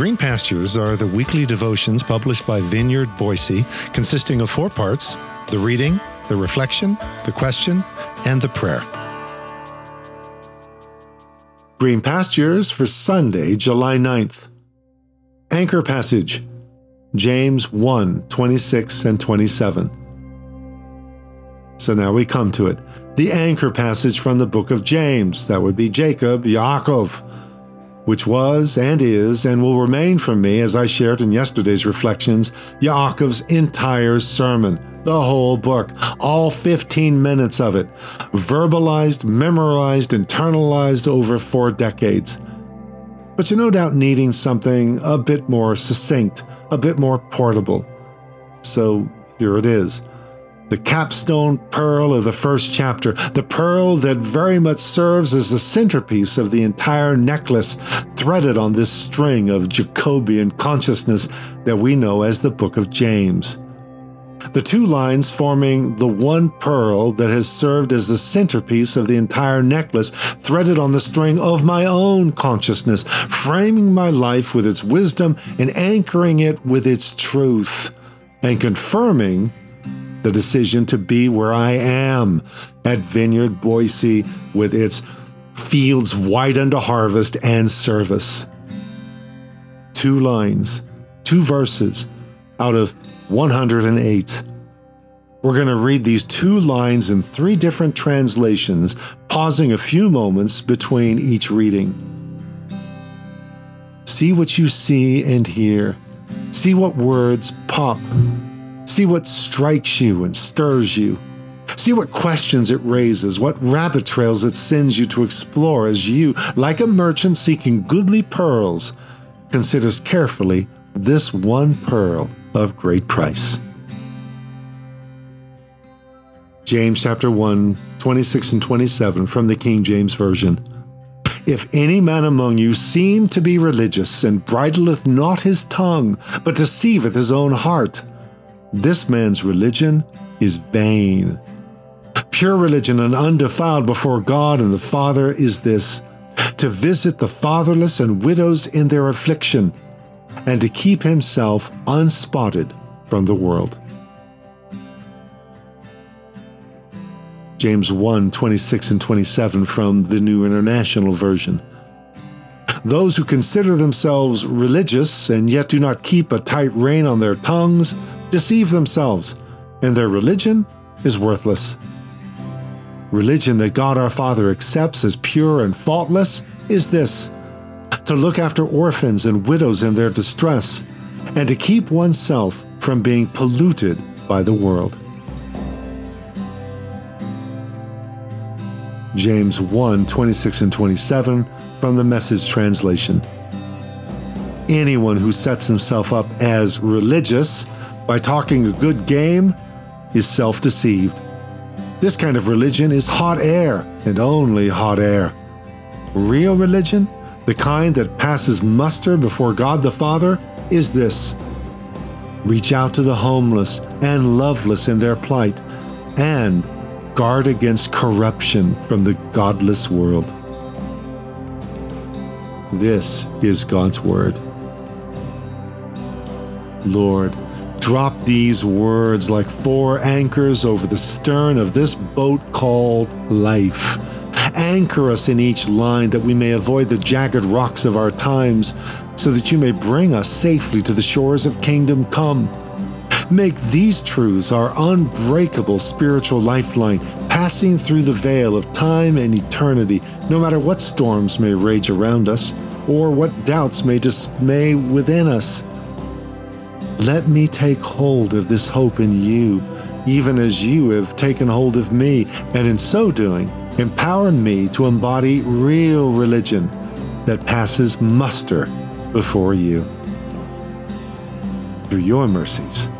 Green Pastures are the weekly devotions published by Vineyard Boise, consisting of four parts the reading, the reflection, the question, and the prayer. Green Pastures for Sunday, July 9th. Anchor Passage James 1 26 and 27. So now we come to it. The anchor passage from the book of James. That would be Jacob, Yaakov, which was and is and will remain for me, as I shared in yesterday's reflections, Yaakov's entire sermon, the whole book, all 15 minutes of it, verbalized, memorized, internalized over four decades. But you're no doubt needing something a bit more succinct a bit more portable. So here it is the capstone pearl of the first chapter, the pearl that very much serves as the centerpiece of the entire necklace threaded on this string of Jacobean consciousness that we know as the Book of James. The two lines forming the one pearl that has served as the centerpiece of the entire necklace, threaded on the string of my own consciousness, framing my life with its wisdom and anchoring it with its truth, and confirming the decision to be where I am at Vineyard Boise with its fields wide unto harvest and service. Two lines, two verses out of 108. We're going to read these two lines in three different translations, pausing a few moments between each reading. See what you see and hear. See what words pop. See what strikes you and stirs you. See what questions it raises, what rabbit trails it sends you to explore as you, like a merchant seeking goodly pearls, considers carefully this one pearl of great price. James chapter 1, 26 and 27 from the King James Version. If any man among you seem to be religious, and bridleth not his tongue, but deceiveth his own heart, this man's religion is vain. Pure religion and undefiled before God and the Father is this to visit the fatherless and widows in their affliction and to keep himself unspotted from the world. James 1 26 and 27 from the New International Version. Those who consider themselves religious and yet do not keep a tight rein on their tongues deceive themselves, and their religion is worthless. Religion that God our Father accepts as pure and faultless is this to look after orphans and widows in their distress, and to keep oneself from being polluted by the world. James 1 26 and 27 from the Message Translation. Anyone who sets himself up as religious by talking a good game is self deceived. This kind of religion is hot air and only hot air. Real religion the kind that passes muster before God the Father, is this reach out to the homeless and loveless in their plight, and guard against corruption from the godless world. This is God's Word. Lord, drop these words like four anchors over the stern of this boat called life Anchor us in each line that we may avoid the jagged rocks of our times, so that you may bring us safely to the shores of kingdom come. Make these truths our unbreakable spiritual lifeline, passing through the veil of time and eternity, no matter what storms may rage around us or what doubts may dismay within us. Let me take hold of this hope in you, even as you have taken hold of me, and in so doing, Empower me to embody real religion that passes muster before you. Through your mercies,